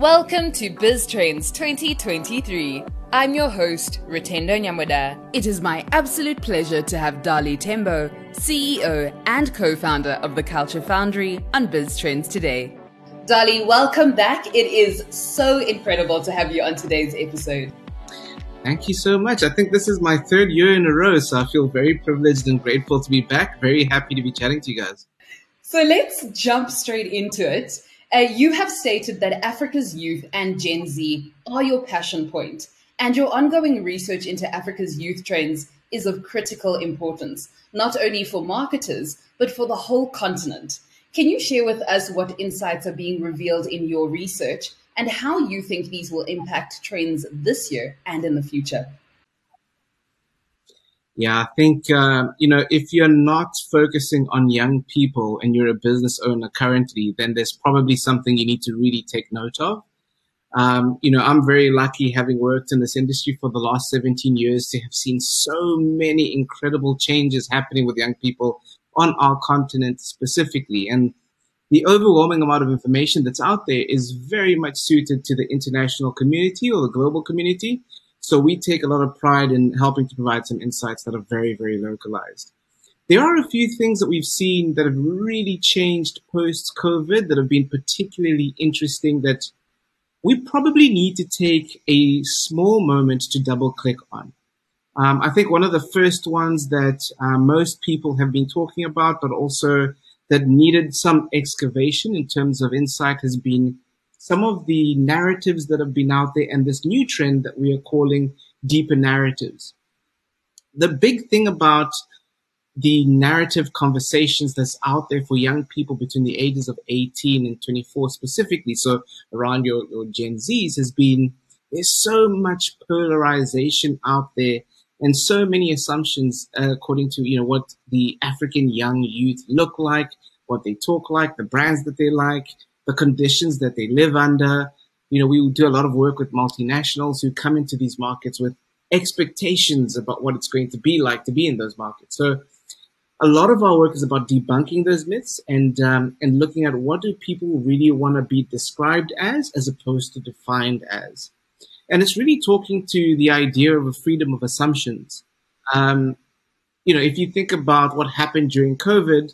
Welcome to Biz Trends 2023. I'm your host, Rutendo Nyamuda. It is my absolute pleasure to have Dali Tembo, CEO and co-founder of the Culture Foundry, on Biz Trends today. Dali, welcome back. It is so incredible to have you on today's episode. Thank you so much. I think this is my third year in a row, so I feel very privileged and grateful to be back. Very happy to be chatting to you guys. So let's jump straight into it. Uh, you have stated that Africa's youth and Gen Z are your passion point, and your ongoing research into Africa's youth trends is of critical importance, not only for marketers, but for the whole continent. Can you share with us what insights are being revealed in your research and how you think these will impact trends this year and in the future? Yeah, I think, uh, you know, if you're not focusing on young people and you're a business owner currently, then there's probably something you need to really take note of. Um, you know, I'm very lucky having worked in this industry for the last 17 years to have seen so many incredible changes happening with young people on our continent specifically. And the overwhelming amount of information that's out there is very much suited to the international community or the global community. So we take a lot of pride in helping to provide some insights that are very, very localized. There are a few things that we've seen that have really changed post COVID that have been particularly interesting that we probably need to take a small moment to double click on. Um, I think one of the first ones that uh, most people have been talking about, but also that needed some excavation in terms of insight has been some of the narratives that have been out there and this new trend that we are calling deeper narratives. The big thing about the narrative conversations that's out there for young people between the ages of 18 and 24 specifically, so around your, your Gen Zs, has been there's so much polarization out there and so many assumptions uh, according to you know what the African young youth look like, what they talk like, the brands that they like, the conditions that they live under. You know, we do a lot of work with multinationals who come into these markets with expectations about what it's going to be like to be in those markets. So a lot of our work is about debunking those myths and um, and looking at what do people really want to be described as as opposed to defined as. And it's really talking to the idea of a freedom of assumptions. Um, you know, if you think about what happened during COVID,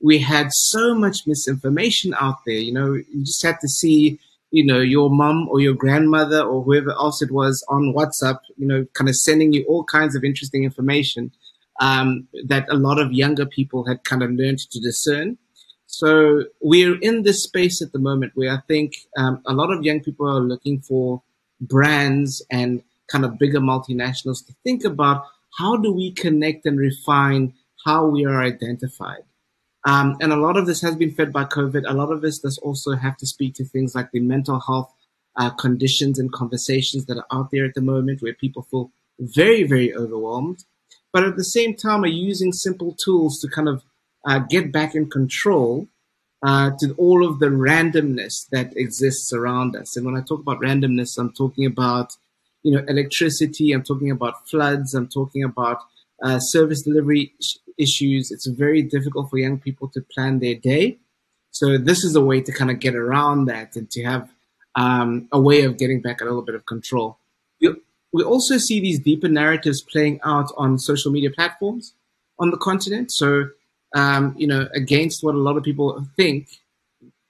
we had so much misinformation out there. You know, you just had to see, you know, your mom or your grandmother or whoever else it was on WhatsApp, you know, kind of sending you all kinds of interesting information um, that a lot of younger people had kind of learned to discern. So we're in this space at the moment where I think um, a lot of young people are looking for brands and kind of bigger multinationals to think about how do we connect and refine how we are identified. Um, and a lot of this has been fed by COVID. A lot of this does also have to speak to things like the mental health uh, conditions and conversations that are out there at the moment where people feel very, very overwhelmed. But at the same time, are using simple tools to kind of uh, get back in control uh, to all of the randomness that exists around us. And when I talk about randomness, I'm talking about, you know, electricity. I'm talking about floods. I'm talking about uh, service delivery issues. It's very difficult for young people to plan their day. So this is a way to kind of get around that and to have um, a way of getting back a little bit of control. We, also see these deeper narratives playing out on social media platforms on the continent. So, um, you know, against what a lot of people think,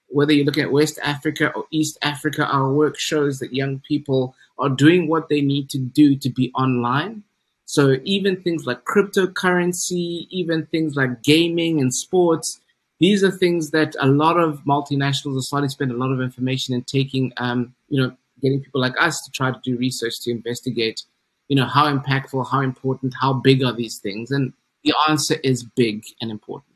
whether you're looking at West Africa or East Africa, our work shows that young people are doing what they need to do to be online so even things like cryptocurrency, even things like gaming and sports, these are things that a lot of multinationals are starting to spend a lot of information and taking, um, you know, getting people like us to try to do research to investigate, you know, how impactful, how important, how big are these things? And the answer is big and important.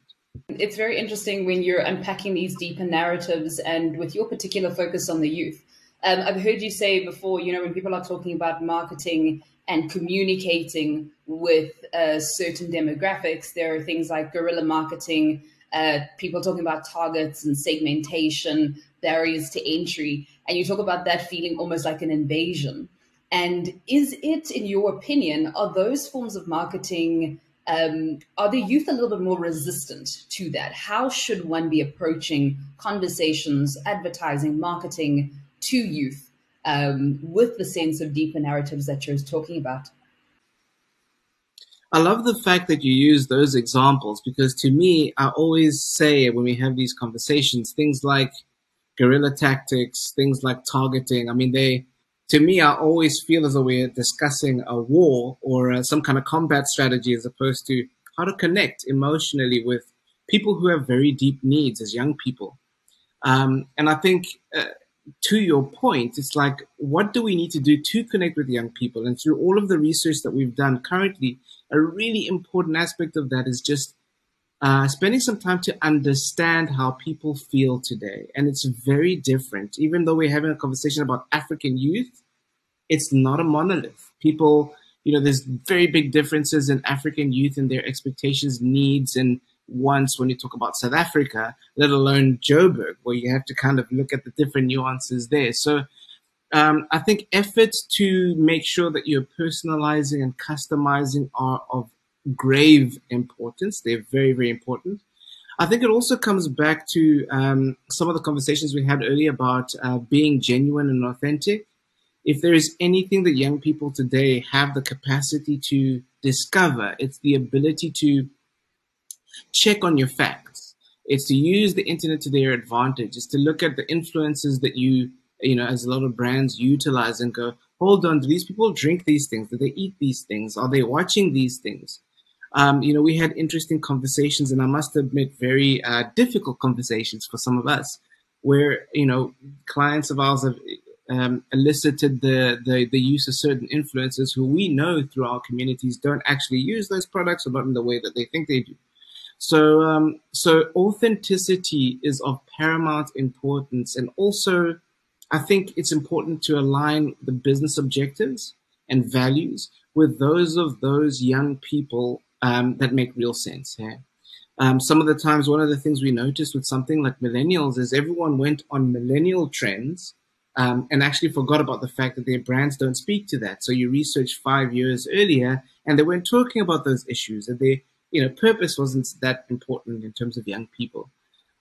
It's very interesting when you're unpacking these deeper narratives and with your particular focus on the youth. Um, I've heard you say before, you know, when people are talking about marketing and communicating with uh, certain demographics. There are things like guerrilla marketing, uh, people talking about targets and segmentation, barriers to entry, and you talk about that feeling almost like an invasion. And is it, in your opinion, are those forms of marketing? Um, are the youth a little bit more resistant to that? How should one be approaching conversations, advertising, marketing to youth um, with the sense of deeper narratives that you're talking about? I love the fact that you use those examples because to me, I always say when we have these conversations, things like guerrilla tactics, things like targeting. I mean, they, to me, I always feel as though we're discussing a war or uh, some kind of combat strategy as opposed to how to connect emotionally with people who have very deep needs as young people. Um, and I think uh, to your point, it's like, what do we need to do to connect with young people? And through all of the research that we've done currently, a really important aspect of that is just uh, spending some time to understand how people feel today. And it's very different. Even though we're having a conversation about African youth, it's not a monolith. People, you know, there's very big differences in African youth and their expectations, needs, and once when you talk about South Africa, let alone Joburg, where you have to kind of look at the different nuances there. So um, I think efforts to make sure that you're personalizing and customizing are of grave importance. They're very, very important. I think it also comes back to um, some of the conversations we had earlier about uh, being genuine and authentic. If there is anything that young people today have the capacity to discover, it's the ability to check on your facts. It's to use the internet to their advantage. It's to look at the influences that you, you know, as a lot of brands utilize and go, hold on, do these people drink these things? Do they eat these things? Are they watching these things? Um, you know, we had interesting conversations, and I must admit, very uh, difficult conversations for some of us, where you know, clients of ours have um, elicited the, the the use of certain influencers who we know through our communities don't actually use those products or not in the way that they think they do. So, um, so authenticity is of paramount importance, and also, I think it's important to align the business objectives and values with those of those young people um, that make real sense. Yeah. Um, some of the times, one of the things we noticed with something like millennials is everyone went on millennial trends um, and actually forgot about the fact that their brands don't speak to that. So you researched five years earlier, and they weren't talking about those issues, and they you know, purpose wasn't that important in terms of young people.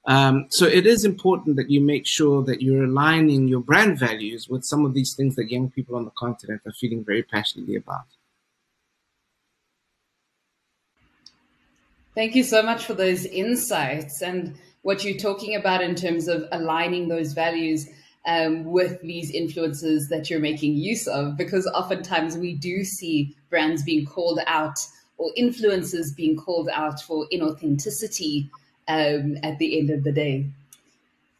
Um, so it is important that you make sure that you're aligning your brand values with some of these things that young people on the continent are feeling very passionately about. Thank you so much for those insights and what you're talking about in terms of aligning those values um, with these influences that you're making use of, because oftentimes we do see brands being called out or influencers being called out for inauthenticity um, at the end of the day.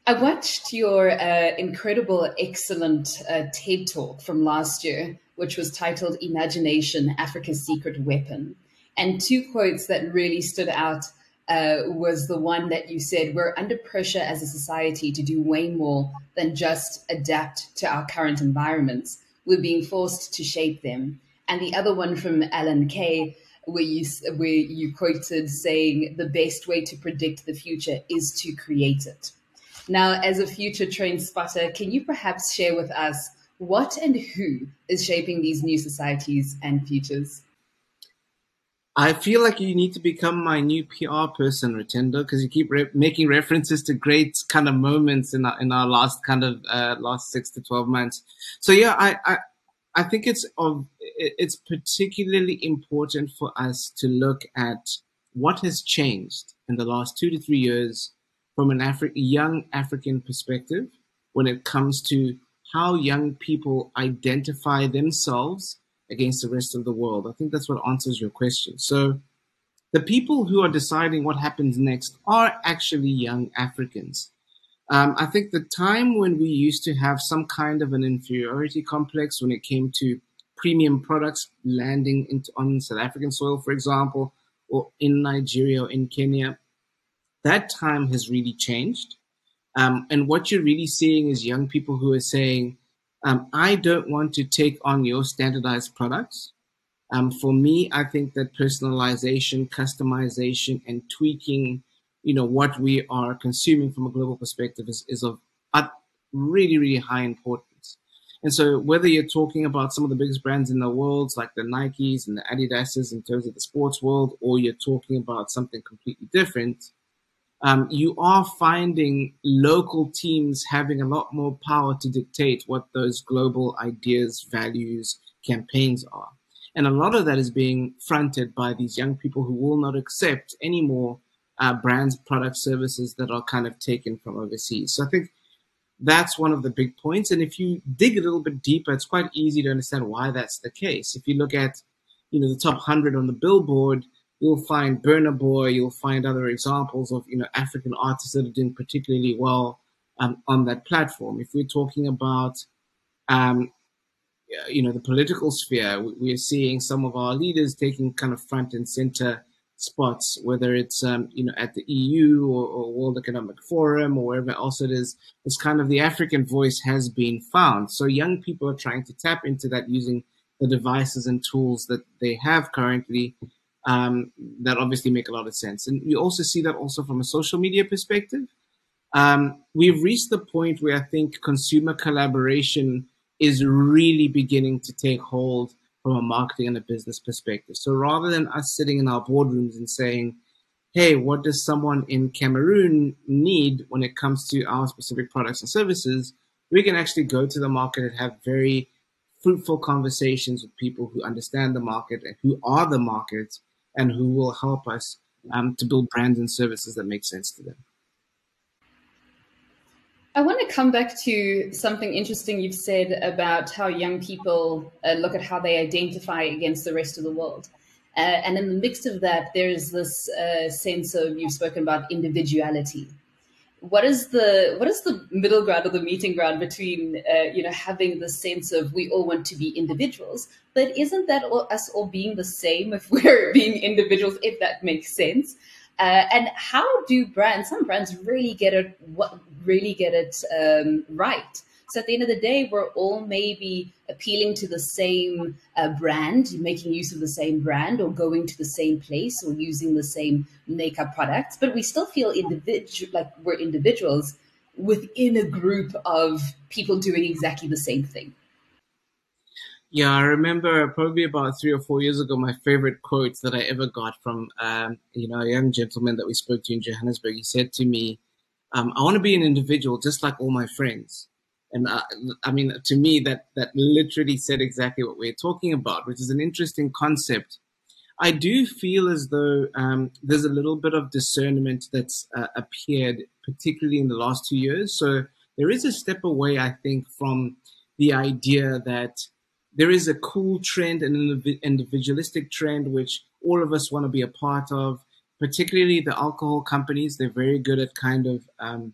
I watched your uh, incredible, excellent uh, TED talk from last year, which was titled Imagination Africa's Secret Weapon. And two quotes that really stood out uh, was the one that you said, We're under pressure as a society to do way more than just adapt to our current environments. We're being forced to shape them. And the other one from Alan Kay where you where you quoted saying the best way to predict the future is to create it. Now, as a future trend spotter, can you perhaps share with us what and who is shaping these new societies and futures? I feel like you need to become my new PR person, Rutendo, because you keep re- making references to great kind of moments in our, in our last kind of uh, last six to twelve months. So yeah, I, I I think it's of it's particularly important for us to look at what has changed in the last two to three years from an Afri- young African perspective when it comes to how young people identify themselves against the rest of the world. I think that's what answers your question. So the people who are deciding what happens next are actually young Africans. Um, I think the time when we used to have some kind of an inferiority complex when it came to premium products landing into, on South African soil, for example, or in Nigeria or in Kenya, that time has really changed. Um, and what you're really seeing is young people who are saying, um, I don't want to take on your standardized products. Um, for me, I think that personalization, customization, and tweaking you know what we are consuming from a global perspective is, is of really really high importance and so whether you're talking about some of the biggest brands in the world like the nikes and the adidases in terms of the sports world or you're talking about something completely different um, you are finding local teams having a lot more power to dictate what those global ideas, values, campaigns are. And a lot of that is being fronted by these young people who will not accept any more uh, brands, products, services that are kind of taken from overseas. So I think that's one of the big points. And if you dig a little bit deeper, it's quite easy to understand why that's the case. If you look at, you know, the top 100 on the Billboard, you'll find Burna Boy, you'll find other examples of, you know, African artists that are doing particularly well um, on that platform. If we're talking about, um, you know, the political sphere, we are seeing some of our leaders taking kind of front and center spots, whether it's um, you know at the EU or, or, World Economic Forum or wherever else it is. It's kind of the African voice has been found. So young people are trying to tap into that using the devices and tools that they have currently. Um, that obviously make a lot of sense, and we also see that also from a social media perspective. Um, we've reached the point where I think consumer collaboration is really beginning to take hold from a marketing and a business perspective. So rather than us sitting in our boardrooms and saying, hey, what does someone in Cameroon need when it comes to our specific products and services? We can actually go to the market and have very fruitful conversations with people who understand the market and who are the market and who will help us um, to build brands and services that make sense to them. I want to come back to something interesting you've said about how young people uh, look at how they identify against the rest of the world. Uh, and in the mix of that, there's this uh, sense of you've spoken about individuality. What is the what is the middle ground or the meeting ground between uh, you know having the sense of we all want to be individuals, but isn't that all, us all being the same if we're being individuals? If that makes sense, uh, and how do brands, some brands really get it, What really get it um, right. So at the end of the day, we're all maybe appealing to the same uh, brand, making use of the same brand, or going to the same place, or using the same makeup products, but we still feel individual, like we're individuals within a group of people doing exactly the same thing. Yeah, I remember probably about three or four years ago, my favorite quote that I ever got from, um, you know, a young gentleman that we spoke to in Johannesburg. He said to me, um, I want to be an individual just like all my friends. And uh, I mean, to me, that, that literally said exactly what we're talking about, which is an interesting concept. I do feel as though um, there's a little bit of discernment that's uh, appeared, particularly in the last two years. So there is a step away, I think, from the idea that there is a cool trend and an individualistic trend which all of us want to be a part of. Particularly the alcohol companies they're very good at kind of um,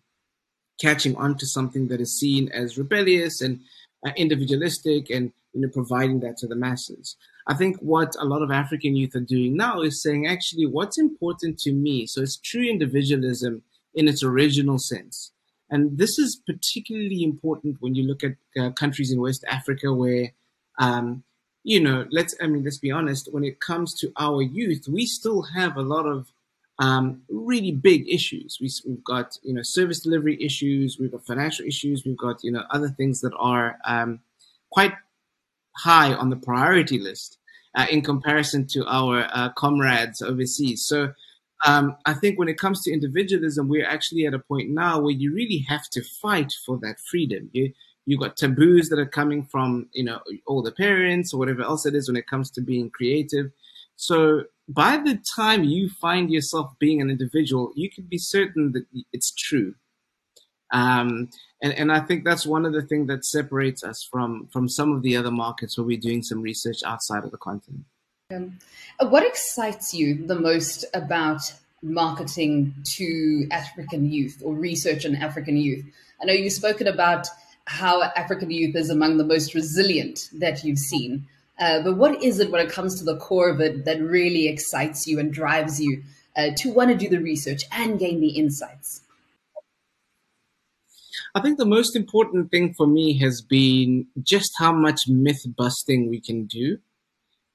catching on to something that is seen as rebellious and uh, individualistic and you know providing that to the masses. I think what a lot of african youth are doing now is saying actually what's important to me? So it's true individualism in its original sense. And this is particularly important when you look at uh, countries in west africa where um, you know, let's, I mean, let's be honest, when it comes to our youth, we still have a lot of um, really big issues. We, have got, you know, service delivery issues, we've got financial issues, we've got, you know, other things that are um, quite high on the priority list uh, in comparison to our uh, comrades overseas. So um, I think when it comes to individualism, we're actually at a point now where you really have to fight for that freedom. You, You've got taboos that are coming from, you know, all the parents or whatever else it is when it comes to being creative. So by the time you find yourself being an individual, you can be certain that it's true. Um, and, and I think that's one of the things that separates us from, from some of the other markets where we're doing some research outside of the continent. Um, what excites you the most about marketing to African youth or research on African youth? I know you've spoken about how African youth is among the most resilient that you've seen. Uh, but what is it when it comes to the core of it that really excites you and drives you uh, to want to do the research and gain the insights? I think the most important thing for me has been just how much myth busting we can do.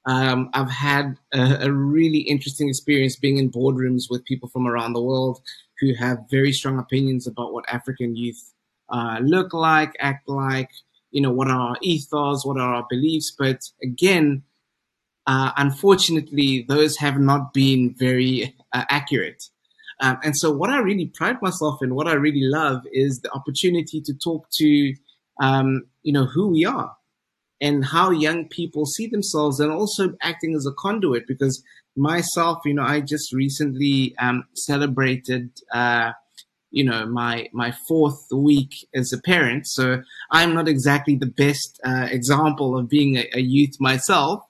Um, I've had a, a, really interesting experience being in boardrooms with people from around the world who have very strong opinions about what African youth uh, look like, act like, you know, what are our ethos, what are our beliefs. But again, uh, unfortunately, those have not been very uh, accurate. Um, and so what I really pride myself in, what I really love is the opportunity to talk to, um, you know, who we are and how young people see themselves and also acting as a conduit because myself, you know, I just recently um, celebrated, uh, you know, my my fourth week as a parent. So I'm not exactly the best uh, example of being a, a, youth myself.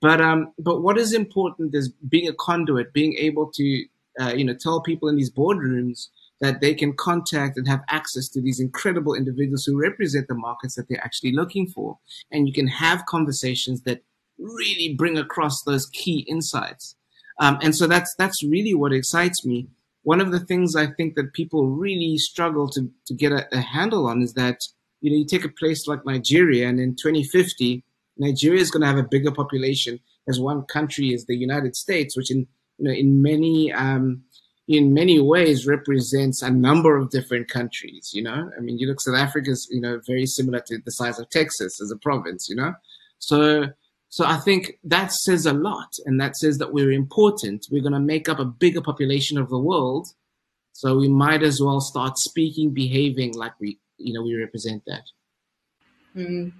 But um, but what is important is being a conduit, being able to, uh, you know, tell people in these boardrooms that they can contact and have access to these incredible individuals who represent the markets that they're actually looking for, and you can have conversations that really bring across those key insights. Um, and so that's that's really what excites me. One of the things I think that people really struggle to to get a, a handle on is that you know you take a place like Nigeria, and in 2050, Nigeria is going to have a bigger population as one country as the United States, which in you know in many um, in many ways represents a number of different countries. You know, I mean, you look South Africa is you know very similar to the size of Texas as a province. You know, so so I think that says a lot, and that says that we're important. We're going to make up a bigger population of the world, so we might as well start speaking, behaving like we, you know, we represent that. Mm.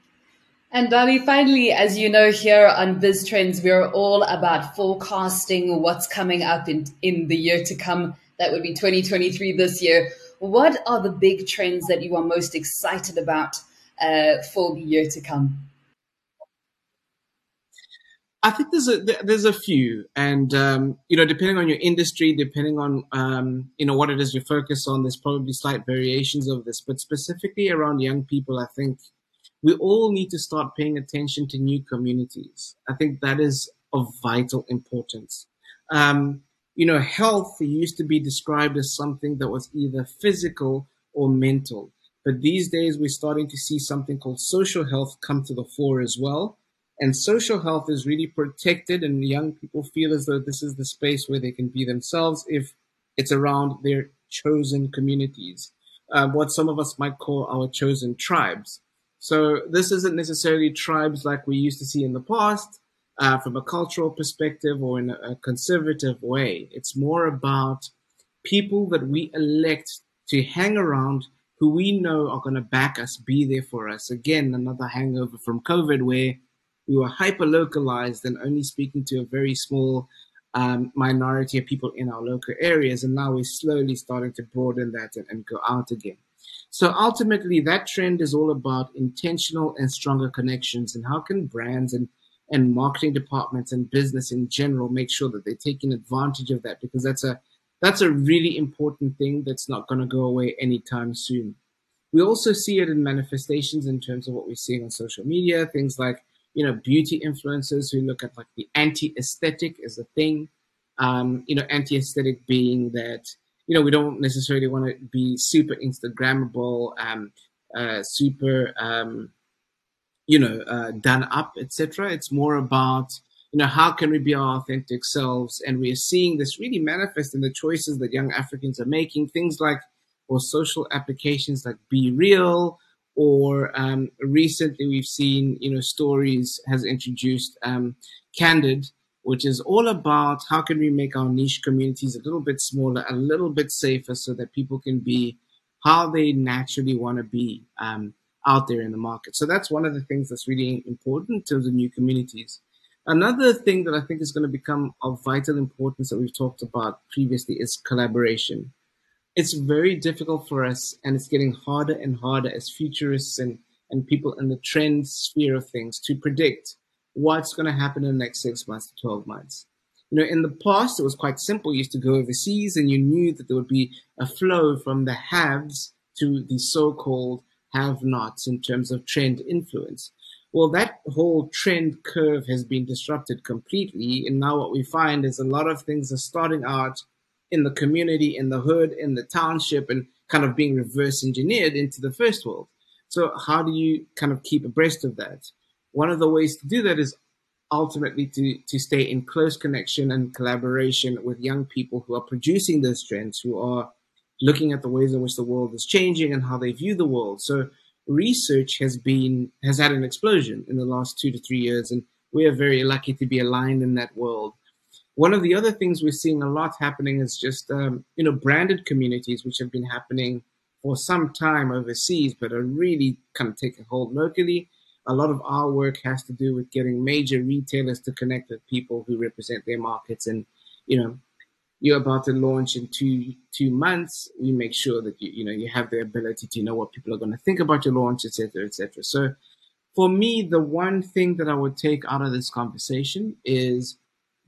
And Dali, finally, as you know, here on Biz Trends, we're all about forecasting what's coming up in in the year to come. That would be 2023 this year. What are the big trends that you are most excited about uh, for the year to come? I think there's a there's a few, and um, you know, depending on your industry, depending on um, you know what it is you focus on, there's probably slight variations of this. But specifically around young people, I think we all need to start paying attention to new communities. I think that is of vital importance. Um, you know, health used to be described as something that was either physical or mental, but these days we're starting to see something called social health come to the fore as well and social health is really protected, and young people feel as though this is the space where they can be themselves if it's around their chosen communities, uh, what some of us might call our chosen tribes. So this isn't necessarily tribes like we used to see in the past uh, from a cultural perspective or in a conservative way. It's more about people that we elect to hang around who we know are going to back us, be there for us. Again, another hangover from COVID where we were hyper localized and only speaking to a very small um, minority of people in our local areas. And now we're slowly starting to broaden that and, and go out again. So ultimately, that trend is all about intentional and stronger connections. And how can brands and and marketing departments and business in general make sure that they're taking advantage of that because that's a that's a really important thing that's not going to go away anytime soon. We also see it in manifestations in terms of what we're seeing on social media, things like you know, beauty influencers who look at like the anti-aesthetic as a thing. Um, you know, anti-aesthetic being that, you know, we don't necessarily want to be super Instagrammable, um, uh, super, um, you know, uh, done up, etc. It's more about, you know, how can we be our authentic selves? And we are seeing this really manifest in the choices that young Africans are making. Things like, or social applications like BeReal, or um, recently we've seen, you know, Stories has introduced um, Candid, which is all about how can we make our niche communities a little bit smaller, a little bit safer, so that people can be how they naturally want to be um, out there in the market. So that's one of the things that's really important to the new communities. Another thing that I think is going to become of vital importance that we've talked about previously is collaboration it's very difficult for us and it's getting harder and harder as futurists and, and people in the trend sphere of things to predict what's going to happen in the next six months to 12 months. You know, in the past, it was quite simple. You used to go overseas and you knew that there would be a flow from the haves to the so-called have-nots in terms of trend influence. Well, that whole trend curve has been disrupted completely. And now what we find is a lot of things are starting out in the community, in the hood, in the township, and kind of being reverse engineered into the first world. So, how do you kind of keep abreast of that? One of the ways to do that is ultimately to, to stay in close connection and collaboration with young people who are producing those trends, who are looking at the ways in which the world is changing and how they view the world. So research has been has had an explosion in the last two to three years, and we are very lucky to be aligned in that world One of the other things we're seeing a lot happening is just, um, you know, branded communities, which have been happening for some time overseas, but are really kind of taking hold locally. A lot of our work has to do with getting major retailers to connect with people who represent their markets. And, you know, you're about to launch in two two months. We make sure that you you know you have the ability to know what people are going to think about your launch, etc., etc. So, for me, the one thing that I would take out of this conversation is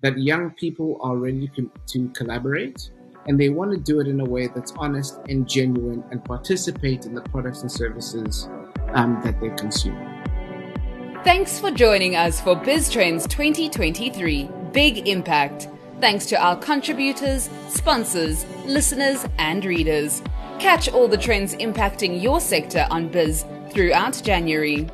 that young people are ready to, collaborate and they want to do it in a way that's honest and genuine and participate in the products and services um, that they consume. Thanks for joining us for BizTrends 2023 Big Impact. Thanks to our contributors, sponsors, listeners, and readers. Catch all the trends impacting your sector on Biz throughout January.